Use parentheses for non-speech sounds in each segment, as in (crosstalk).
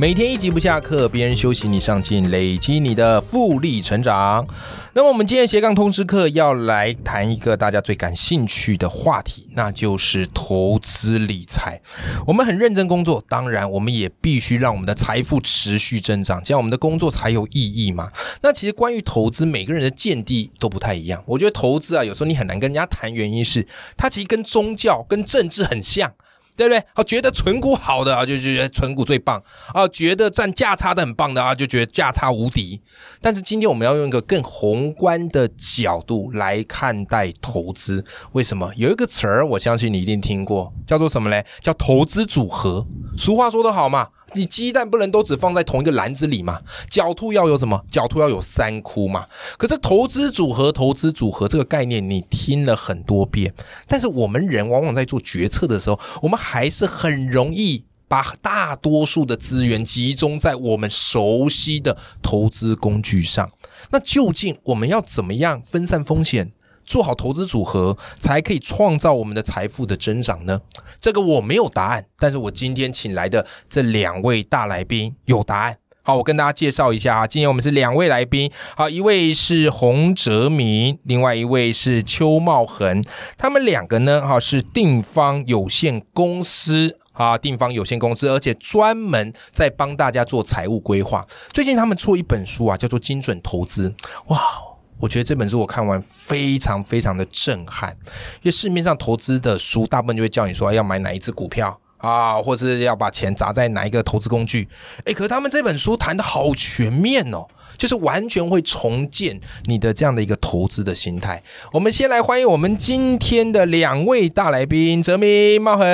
每天一集不下课，别人休息你上进，累积你的复利成长。那么我们今天斜杠通识课要来谈一个大家最感兴趣的话题，那就是投资理财。我们很认真工作，当然我们也必须让我们的财富持续增长，这样我们的工作才有意义嘛。那其实关于投资，每个人的见地都不太一样。我觉得投资啊，有时候你很难跟人家谈，原因是它其实跟宗教、跟政治很像。对不对？好，觉得存股好的啊，就觉得存股最棒啊；觉得赚价差的很棒的啊，就觉得价差无敌。但是今天我们要用一个更宏观的角度来看待投资。为什么？有一个词儿，我相信你一定听过，叫做什么嘞？叫投资组合。俗话说得好嘛。你鸡蛋不能都只放在同一个篮子里嘛？狡兔要有什么？狡兔要有三窟嘛？可是投资组合，投资组合这个概念你听了很多遍，但是我们人往往在做决策的时候，我们还是很容易把大多数的资源集中在我们熟悉的投资工具上。那究竟我们要怎么样分散风险？做好投资组合，才可以创造我们的财富的增长呢？这个我没有答案，但是我今天请来的这两位大来宾有答案。好，我跟大家介绍一下啊，今天我们是两位来宾，好，一位是洪哲明，另外一位是邱茂恒，他们两个呢，哈，是定方有限公司啊，定方有限公司，而且专门在帮大家做财务规划。最近他们出一本书啊，叫做《精准投资》，哇！我觉得这本书我看完非常非常的震撼，因为市面上投资的书大部分就会叫你说要买哪一只股票啊，或是要把钱砸在哪一个投资工具。哎，可是他们这本书谈的好全面哦。就是完全会重建你的这样的一个投资的心态。我们先来欢迎我们今天的两位大来宾，泽明、茂恒。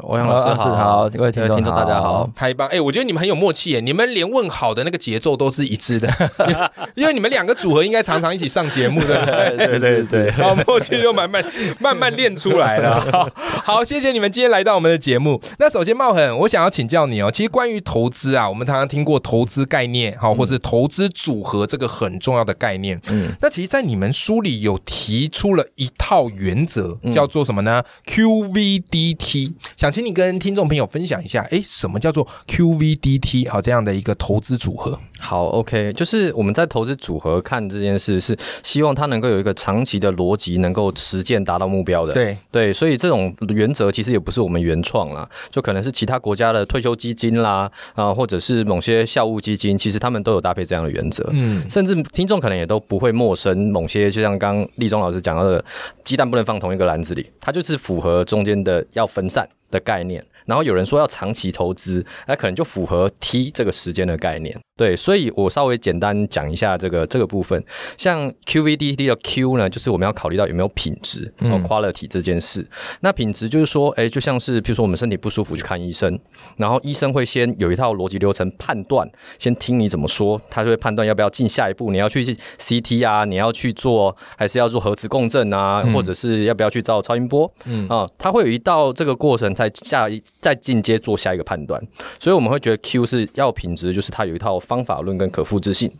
欧阳老师好，各位听众大家好，太棒！哎，我觉得你们很有默契耶，你们连问好的那个节奏都是一致的，(laughs) 因为你们两个组合应该常常一起上节目的，(laughs) 对对对，好 (laughs) 默契就慢慢慢慢练出来了。好，谢谢你们今天来到我们的节目。那首先，茂恒，我想要请教你哦，其实关于投资啊，我们常常听过投资概念，好，或是投资。组合这个很重要的概念，嗯，那其实，在你们书里有提出了一套原则，叫做什么呢？QVDT，想请你跟听众朋友分享一下，哎，什么叫做 QVDT？好，这样的一个投资组合。好，OK，就是我们在投资组合看这件事，是希望它能够有一个长期的逻辑，能够实践达到目标的。对对，所以这种原则其实也不是我们原创啦，就可能是其他国家的退休基金啦，啊，或者是某些校务基金，其实他们都有搭配这样的原则。嗯，甚至听众可能也都不会陌生，某些就像刚立中老师讲到的，鸡蛋不能放同一个篮子里，它就是符合中间的要分散的概念。然后有人说要长期投资，那可能就符合 T 这个时间的概念。对，所以我稍微简单讲一下这个这个部分。像 QVDD 的 Q 呢，就是我们要考虑到有没有品质嗯，quality 这件事。那品质就是说，哎，就像是比如说我们身体不舒服去看医生，然后医生会先有一套逻辑流程判断，先听你怎么说，他就会判断要不要进下一步，你要去 CT 啊，你要去做还是要做核磁共振啊，或者是要不要去照超音波？嗯啊，他会有一道这个过程在下一再进阶做下一个判断。所以我们会觉得 Q 是要品质，就是它有一套。方法论跟可复制性，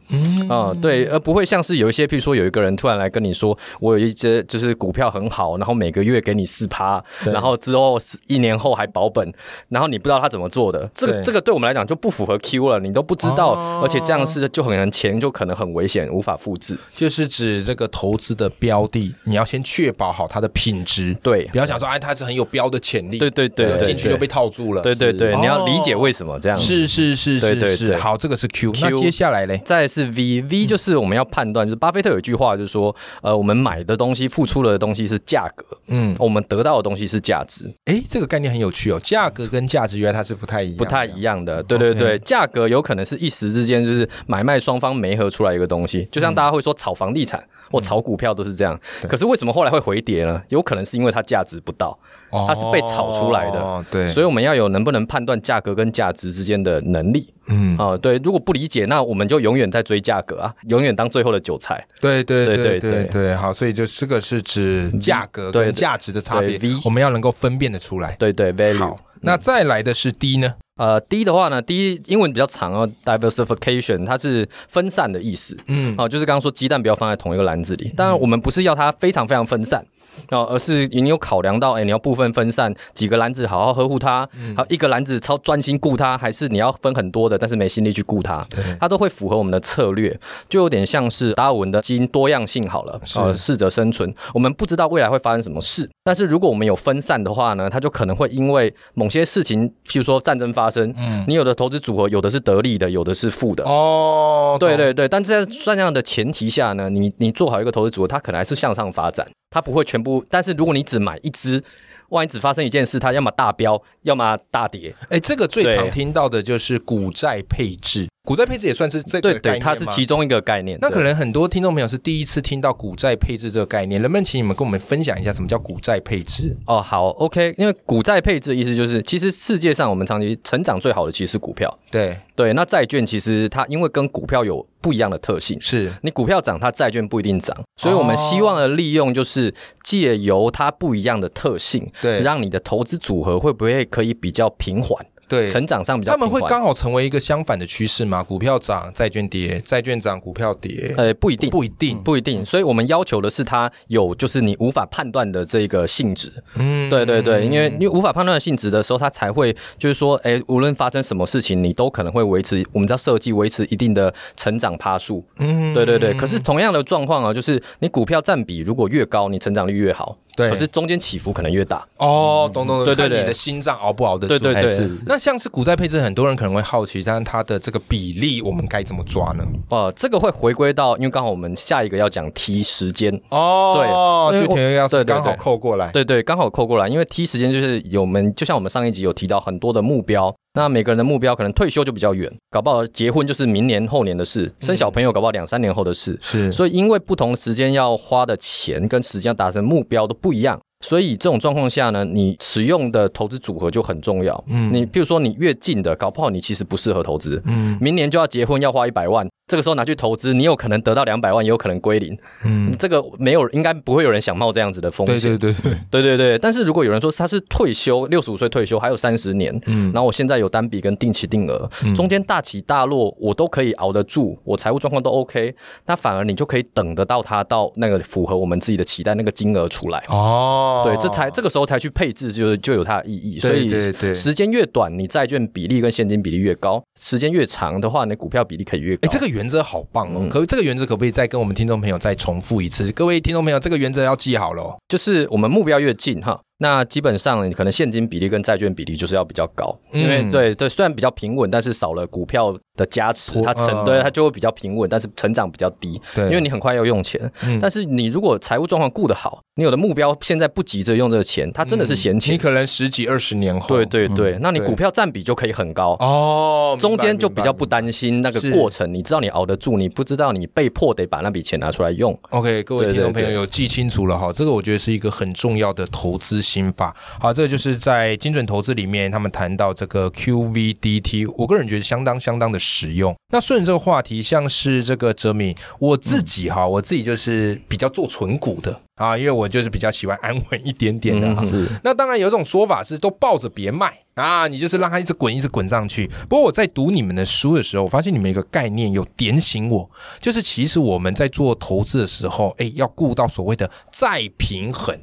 啊，对，而不会像是有一些，譬如说有一个人突然来跟你说，我有一只就是股票很好，然后每个月给你四趴，然后之后一年后还保本，然后你不知道他怎么做的，这个这个对我们来讲就不符合 Q 了，你都不知道，而且这样是就很钱就可能很危险，无法复制。就是指这个投资的标的，你要先确保好它的品质，对，不要想说哎它是很有标的潜力，对对对，进去就被套住了，对对对，你要理解为什么这样，是是是是是，好，这个是 Q。Q，那接下来嘞，再是 V，V 就是我们要判断，就是巴菲特有一句话，就是说，呃，我们买的东西、付出的东西是价格，嗯，我们得到的东西是价值。哎，这个概念很有趣哦，价格跟价值原来它是不太一样，不太一样的。对对对，价格有可能是一时之间，就是买卖双方没合出来一个东西，就像大家会说炒房地产。或炒股票都是这样。可是为什么后来会回跌呢？有可能是因为它价值不到，它是被炒出来的。哦对，所以我们要有能不能判断价格跟价值之间的能力。嗯啊，对，如果不理解，那我们就永远在追价格啊，永远当最后的韭菜。对对对对对对，好，所以就这个是指价格跟价值的差别，我们要能够分辨的出来。对对，value。好，那再来的是 D 呢？呃，第一的话呢，第一英文比较长哦，diversification，它是分散的意思。嗯，哦，就是刚刚说鸡蛋不要放在同一个篮子里。当然，我们不是要它非常非常分散，哦，而是你有考量到，哎，你要部分分散几个篮子，好好呵护它。好，一个篮子超专心顾它，还是你要分很多的，但是没心力去顾它。它都会符合我们的策略，就有点像是达尔文的基因多样性好了，呃，适者生存。我们不知道未来会发生什么事，但是如果我们有分散的话呢，它就可能会因为某些事情，譬如说战争发。生，嗯，你有的投资组合有的是得利的，有的是负的哦。对对对，但在这样的前提下呢，你你做好一个投资组合，它可能还是向上发展，它不会全部。但是如果你只买一只。万一只发生一件事，它要么大飙，要么大跌。哎，这个最常听到的就是股债配置，股债配置也算是这个对对，它是其中一个概念。那可能很多听众朋友是第一次听到股债配置这个概念，能不能请你们跟我们分享一下什么叫股债配置？哦，好，OK，因为股债配置的意思就是，其实世界上我们长期成长最好的其实是股票。对对，那债券其实它因为跟股票有。不一样的特性是你股票涨，它债券不一定涨，所以我们希望的利用就是借由它不一样的特性，对，让你的投资组合会不会可以比较平缓。对，成长上比较，他们会刚好成为一个相反的趋势吗？股票涨，债券跌；债券涨，股票跌。呃，不一定，不一定，不一定。所以我们要求的是它有，就是你无法判断的这个性质。嗯，对对对，因为你无法判断的性质的时候，它才会就是说，哎，无论发生什么事情，你都可能会维持我们叫设计维持一定的成长趴数。嗯，对对对。可是同样的状况啊，就是你股票占比如果越高，你成长率越好。对。可是中间起伏可能越大。哦，懂懂懂。对对对。你的心脏熬不熬得住？对对对。那像是股债配置。很多人可能会好奇，但是它的这个比例我们该怎么抓呢？哦，这个会回归到，因为刚好我们下一个要讲 T 时间哦，对，就填要是刚好扣过来，对对，刚好扣过来，因为 T 时间就是有我们，就像我们上一集有提到很多的目标，那每个人的目标可能退休就比较远，搞不好结婚就是明年后年的事，生小朋友搞不好两三年后的事，是，所以因为不同时间要花的钱跟时间达成目标都不一样。所以这种状况下呢，你使用的投资组合就很重要。嗯，你譬如说你越近的，搞不好你其实不适合投资。嗯，明年就要结婚，要花一百万。这个时候拿去投资，你有可能得到两百万，也有可能归零。嗯，这个没有，应该不会有人想冒这样子的风险。对对对对对对对。但是如果有人说他是退休，六十五岁退休，还有三十年，嗯，然后我现在有单笔跟定期定额，中间大起大落我都可以熬得住，我财务状况都 OK，那反而你就可以等得到他到那个符合我们自己的期待那个金额出来。哦，对，这才这个时候才去配置，就就有它的意义。所以时间越短，你债券比例跟现金比例越高；时间越长的话，你股票比例可以越高。哎，这个原则好棒哦！可这个原则可不可以再跟我们听众朋友再重复一次？各位听众朋友，这个原则要记好了，就是我们目标越近哈。那基本上，你可能现金比例跟债券比例就是要比较高，因为对对，虽然比较平稳，但是少了股票的加持，它成对它就会比较平稳，但是成长比较低。对，因为你很快要用钱，但是你如果财务状况顾得好，你有的目标现在不急着用这个钱，它真的是闲钱。你可能十几二十年后，对对对，那你股票占比就可以很高哦，中间就比较不担心那个过程，你知道你熬得住，你不知道你被迫得把那笔钱拿出来用。OK，各位听众朋友有记清楚了哈，这个我觉得是一个很重要的投资心法。好。这个就是在精准投资里面，他们谈到这个 QVDT，我个人觉得相当相当的实用。那顺着这个话题，像是这个哲敏，我自己哈，我自己就是比较做纯股的啊，因为我就是比较喜欢安稳一点点的。是。那当然有一种说法是，都抱着别卖啊，你就是让它一直滚，一直滚上去。不过我在读你们的书的时候，我发现你们一个概念有点醒我，就是其实我们在做投资的时候，哎，要顾到所谓的再平衡。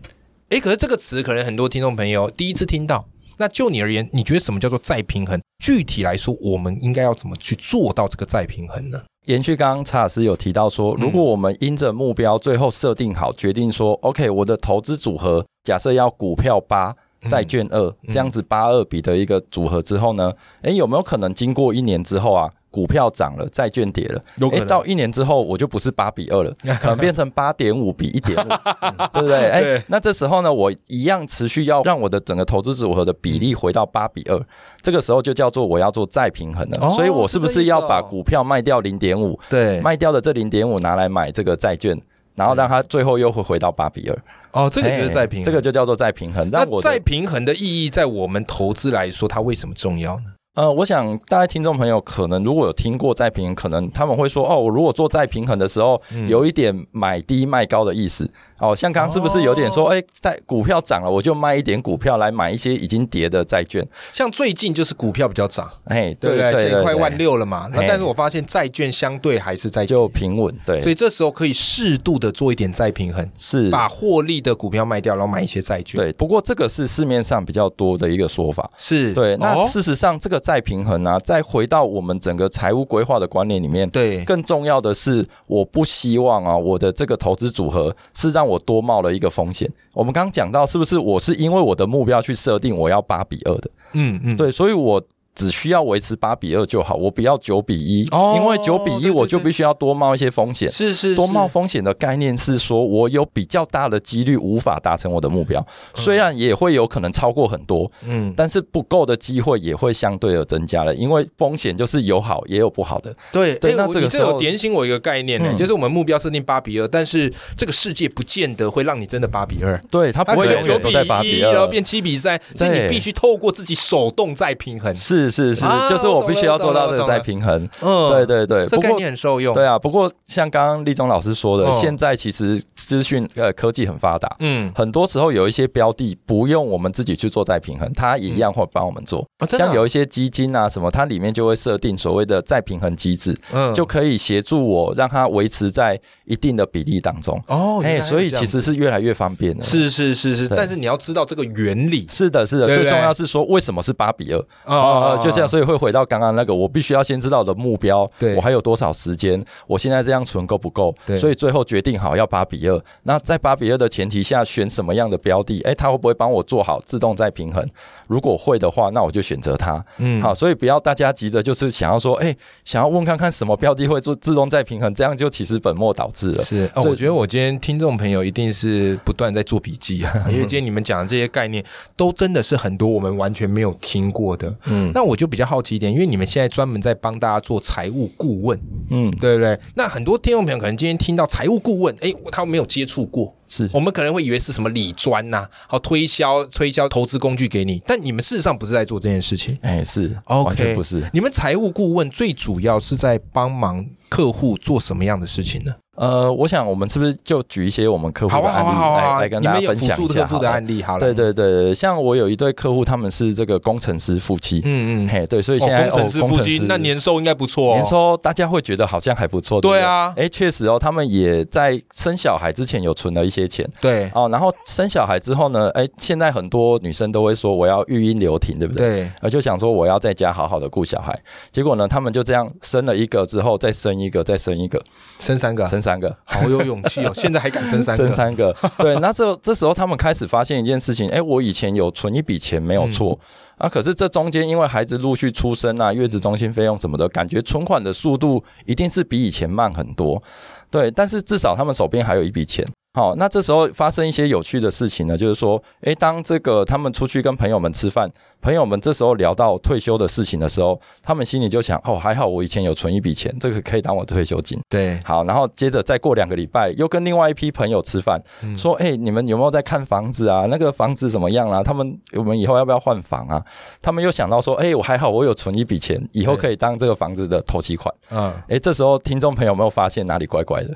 哎，可是这个词可能很多听众朋友第一次听到。那就你而言，你觉得什么叫做再平衡？具体来说，我们应该要怎么去做到这个再平衡呢？延续刚刚查尔斯有提到说，如果我们因着目标最后设定好，决定说，OK，我的投资组合假设要股票八、债券二这样子八二比的一个组合之后呢？诶，有没有可能经过一年之后啊？股票涨了，债券跌了，哎，到一年之后我就不是八比二了，(laughs) 可能变成八点五比一点五，(laughs) 对不对？哎，那这时候呢，我一样持续要让我的整个投资组合的比例回到八比二，这个时候就叫做我要做再平衡了。所以我是不是要把股票卖掉零点五？对，卖掉的这零点五拿来买这个债券？然后让它最后又会回到八比二。哦，这个就是再平衡，这个就叫做再平衡。那再平衡的意义，在我们投资来说，它为什么重要呢？呃，我想大家听众朋友可能如果有听过再平衡，可能他们会说，哦，我如果做再平衡的时候，有一点买低卖高的意思。哦，像刚刚是不是有点说，哎，在股票涨了，我就卖一点股票来买一些已经跌的债券？像最近就是股票比较涨，哎，对不对？现在快万六了嘛。那但是我发现债券相对还是在就平稳，对。所以这时候可以适度的做一点再平衡，是把获利的股票卖掉，然后买一些债券。对，不过这个是市面上比较多的一个说法，是对。那事实上，这个再平衡呢，再回到我们整个财务规划的观念里面，对，更重要的是，我不希望啊，我的这个投资组合是让我多冒了一个。风险，我们刚刚讲到，是不是我是因为我的目标去设定我要八比二的？嗯嗯，对，所以我。只需要维持八比二就好，我不要九比一，因为九比一我就必须要多冒一些风险。是是，多冒风险的概念是说，我有比较大的几率无法达成我的目标，虽然也会有可能超过很多，嗯，但是不够的机会也会相对的增加了，因为风险就是有好也有不好的。对对，那这个时候点醒我一个概念呢，就是我们目标设定八比二，但是这个世界不见得会让你真的八比二，对，它不会永远都在八比二，然后变七比三，所以你必须透过自己手动再平衡。是是是，就是。我必须要做到这个再平衡，嗯，对对对，不过你很受用。对啊，不过像刚刚立忠老师说的，现在其实资讯呃科技很发达，嗯，很多时候有一些标的不用我们自己去做再平衡，它也一样会帮我们做。像有一些基金啊什么，它里面就会设定所谓的再平衡机制，嗯，就可以协助我让它维持在一定的比例当中。哦，哎，所以其实是越来越方便了。是是是是，但是你要知道这个原理。是的，是的，最重要是说为什么是八比二哦，就这样，所以会回到。刚刚那个，我必须要先知道我的目标，我还有多少时间，我现在这样存够不够？所以最后决定好要八比二。那在八比二的前提下，选什么样的标的？哎，它会不会帮我做好自动再平衡？如果会的话，那我就选择它。嗯，好，所以不要大家急着就是想要说，哎，想要问看看什么标的会做自动再平衡，这样就其实本末倒置了。是，我觉得我今天听众朋友一定是不断在做笔记啊，因为今天你们讲的这些概念都真的是很多我们完全没有听过的。嗯，那我就比较好奇一点。因为你们现在专门在帮大家做财务顾问，嗯，对不对？那很多听众朋友可能今天听到财务顾问，哎，他没有接触过，是我们可能会以为是什么理专呐，好推销推销投资工具给你，但你们事实上不是在做这件事情，哎，是，OK，不是。你们财务顾问最主要是在帮忙客户做什么样的事情呢？呃，我想我们是不是就举一些我们客户的案例来来跟大家分享一下？客户的案例好了。对对对，像我有一对客户，他们是这个工程师夫妻。嗯嗯，嘿，对，所以现在工程师夫妻那年收应该不错，哦年收大家会觉得好像还不错。对啊，哎，确实哦，他们也在生小孩之前有存了一些钱。对哦，然后生小孩之后呢，哎，现在很多女生都会说我要育婴留停，对不对？对，而就想说我要在家好好的顾小孩。结果呢，他们就这样生了一个之后，再生一个，再生一个，生三个，生三个，好有。勇气哦，(laughs) 现在还敢生三个？生三个，对。那这这时候他们开始发现一件事情，哎，我以前有存一笔钱没有错啊，可是这中间因为孩子陆续出生啊，月子中心费用什么的，感觉存款的速度一定是比以前慢很多。对，但是至少他们手边还有一笔钱。好，那这时候发生一些有趣的事情呢，就是说，诶，当这个他们出去跟朋友们吃饭，朋友们这时候聊到退休的事情的时候，他们心里就想，哦，还好我以前有存一笔钱，这个可以当我退休金。对，好，然后接着再过两个礼拜，又跟另外一批朋友吃饭，说，诶，你们有没有在看房子啊？那个房子怎么样啦？他们我们以后要不要换房啊？他们又想到说，诶，我还好，我有存一笔钱，以后可以当这个房子的头期款。嗯，诶，这时候听众朋友有没有发现哪里怪怪的？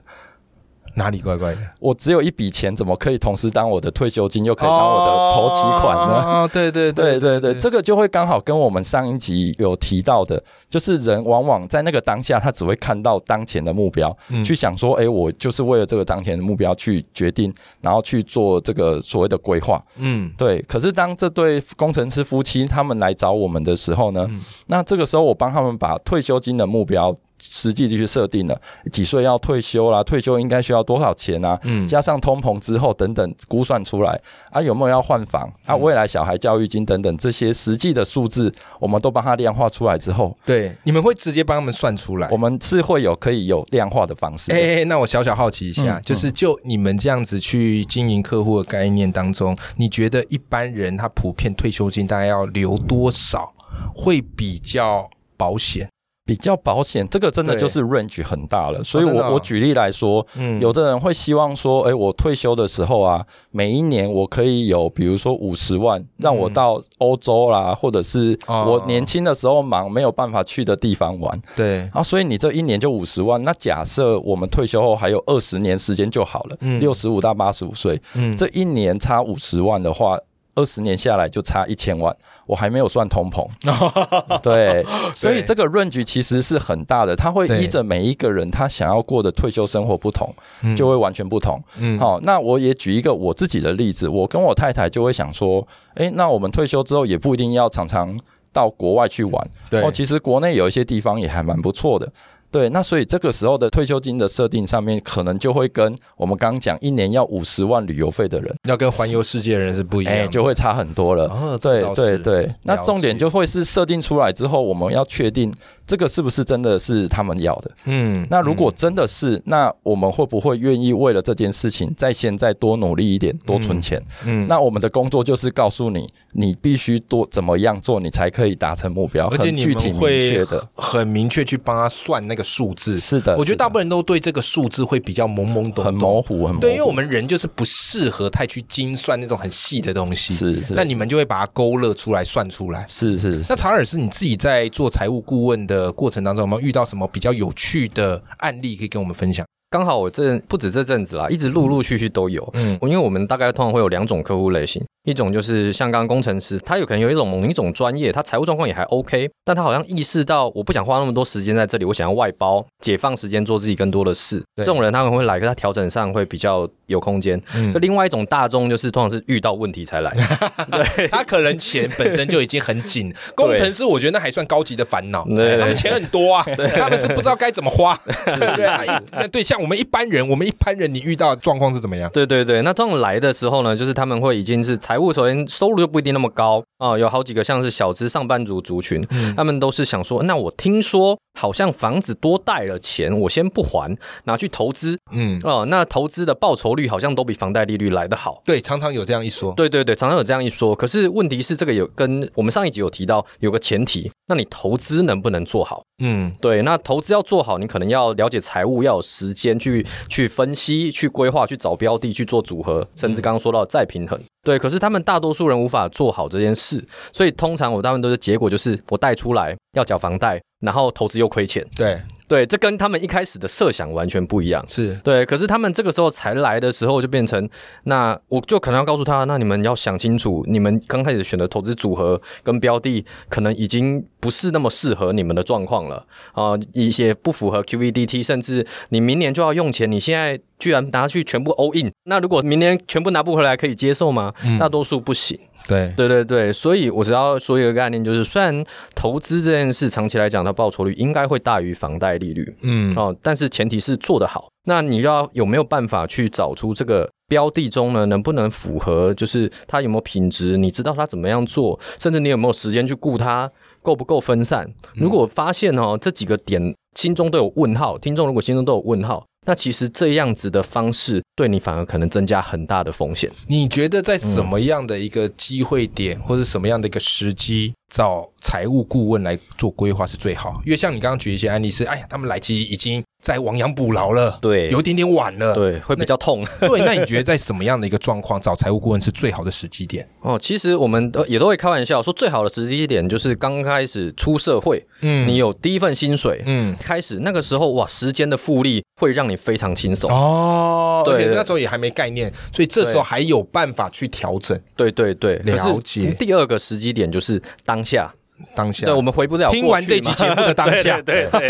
哪里怪怪的？我只有一笔钱，怎么可以同时当我的退休金，又可以当我的头期款呢？啊，对对对对对，这个就会刚好跟我们上一集有提到的，就是人往往在那个当下，他只会看到当前的目标，去想说，哎，我就是为了这个当前的目标去决定，然后去做这个所谓的规划。嗯，对。可是当这对工程师夫妻他们来找我们的时候呢，那这个时候我帮他们把退休金的目标。实际就去设定了几岁要退休啦，退休应该需要多少钱啊？嗯，加上通膨之后等等估算出来啊，有没有要换房啊？未来小孩教育金等等这些实际的数字，我们都帮他量化出来之后，对，你们会直接帮他们算出来？我们是会有可以有量化的方式。哎，那我小小好奇一下，就是就你们这样子去经营客户的概念当中，你觉得一般人他普遍退休金大概要留多少会比较保险？比较保险，这个真的就是 range 很大了。所以我我举例来说，嗯有的人会希望说，哎，我退休的时候啊，每一年我可以有，比如说五十万，让我到欧洲啦，或者是我年轻的时候忙没有办法去的地方玩。对啊，所以你这一年就五十万。那假设我们退休后还有二十年时间就好了，六十五到八十五岁，这一年差五十万的话，二十年下来就差一千万。我还没有算通膨，(laughs) 对，所以这个润局其实是很大的，它会依着每一个人他想要过的退休生活不同，就会完全不同。嗯，好，那我也举一个我自己的例子，我跟我太太就会想说，哎，那我们退休之后也不一定要常常到国外去玩，对，哦，其实国内有一些地方也还蛮不错的。对，那所以这个时候的退休金的设定上面，可能就会跟我们刚刚讲一年要五十万旅游费的人，要跟环游世界的人是不一样，就会差很多了。哦，对对对，那重点就会是设定出来之后，我们要确定。这个是不是真的是他们要的？嗯，那如果真的是，那我们会不会愿意为了这件事情，在现在多努力一点，多存钱？嗯，那我们的工作就是告诉你，你必须多怎么样做，你才可以达成目标，而且具体明确的，很明确去帮他算那个数字。是的，我觉得大部分人都对这个数字会比较懵懵懂懂，很模糊，很对，因为我们人就是不适合太去精算那种很细的东西。是是，那你们就会把它勾勒出来，算出来。是是。那查尔斯，你自己在做财务顾问的过程。当中有没有遇到什么比较有趣的案例可以跟我们分享？刚好我这不止这阵子啦，一直陆陆续续都有。嗯，因为我们大概通常会有两种客户类型。一种就是像刚刚工程师，他有可能有一种某一种专业，他财务状况也还 OK，但他好像意识到我不想花那么多时间在这里，我想要外包，解放时间做自己更多的事。这种人他们会来，可他调整上会比较有空间。嗯另外一种大众就是通常是遇到问题才来，(laughs) 对他可能钱本身就已经很紧。工程师我觉得那还算高级的烦恼，他们钱很多啊，他们是不知道该怎么花。对啊，对，像我们一般人，我们一般人你遇到状况是怎么样？对对对，那这种来的时候呢，就是他们会已经是。财务首先收入就不一定那么高啊，有好几个像是小资上班族族群，他们都是想说，那我听说好像房子多贷了钱，我先不还，拿去投资，嗯哦，那投资的报酬率好像都比房贷利率来得好。对，常常有这样一说。对对对，常常有这样一说。可是问题是，这个有跟我们上一集有提到有个前提，那你投资能不能做好？嗯，对，那投资要做好，你可能要了解财务，要有时间去去分析、去规划、去找标的、去做组合，甚至刚刚说到再平衡。对，可是他们大多数人无法做好这件事，所以通常我大部分都是结果就是我贷出来要缴房贷，然后投资又亏钱。对。对，这跟他们一开始的设想完全不一样。是对，可是他们这个时候才来的时候，就变成那我就可能要告诉他，那你们要想清楚，你们刚开始选的投资组合跟标的，可能已经不是那么适合你们的状况了啊，一些不符合 QVDT，甚至你明年就要用钱，你现在居然拿去全部 all in，那如果明年全部拿不回来，可以接受吗？大多数不行。对对对对，所以我只要说一个概念，就是虽然投资这件事长期来讲，它报酬率应该会大于房贷利率，嗯哦，但是前提是做得好。那你要有没有办法去找出这个标的中呢，能不能符合，就是它有没有品质？你知道它怎么样做，甚至你有没有时间去顾它，够不够分散？如果发现哦这几个点心中都有问号，听众如果心中都有问号。那其实这样子的方式，对你反而可能增加很大的风险。你觉得在什么样的一个机会点，或者什么样的一个时机？找财务顾问来做规划是最好，因为像你刚刚举一些案例是，哎呀，他们来其实已经在亡羊补牢了，对，有一点点晚了，对，会比较痛。对，那你觉得在什么样的一个状况找财务顾问是最好的时机点？哦，其实我们都也都会开玩笑说，最好的时机点就是刚开始出社会，嗯，你有第一份薪水，嗯，开始那个时候哇，时间的复利会让你非常轻松哦，对，那时候也还没概念，所以这时候还有办法去调整。对对对，了解。第二个时机点就是当。当下，当下，对，我们回不了。听完这期节目的当下，(laughs) 对对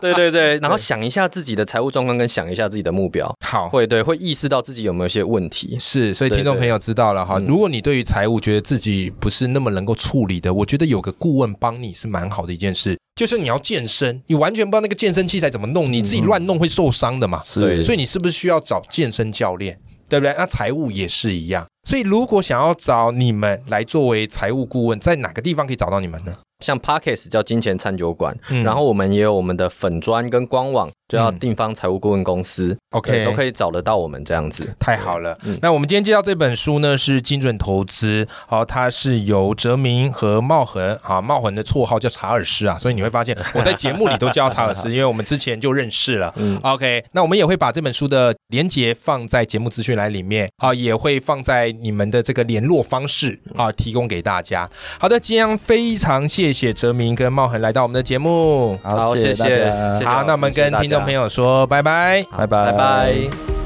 对 (laughs) 对对，然后想一下自己的财务状况，跟想一下自己的目标，好，会对，会意识到自己有没有一些问题。是，所以听众朋友知道了哈。如果你对于财务觉得自己不是那么能够处理的，我觉得有个顾问帮你是蛮好的一件事。就是你要健身，你完全不知道那个健身器材怎么弄，你自己乱弄会受伤的嘛。是，所以你是不是需要找健身教练？对不对？那财务也是一样。所以，如果想要找你们来作为财务顾问，在哪个地方可以找到你们呢？像 Parkes 叫金钱餐酒馆，嗯然后我们也有我们的粉砖跟官网就要定方财务顾问公司，OK，都可以找得到我们这样子。太好了，那我们今天介绍这本书呢是精准投资，好，它是由哲明和茂恒啊，茂恒的绰号叫查尔斯啊，所以你会发现 (laughs) 我在节目里都叫查尔斯，因为我们之前就认识了。OK，那我们也会把这本书的连接放在节目资讯栏里面啊，也会放在你们的这个联络方式啊，提供给大家。好的，今天非常谢谢哲明跟茂恒来到我们的节目，好，谢谢大家。好，那我们跟听众朋友说拜拜，拜拜，拜拜。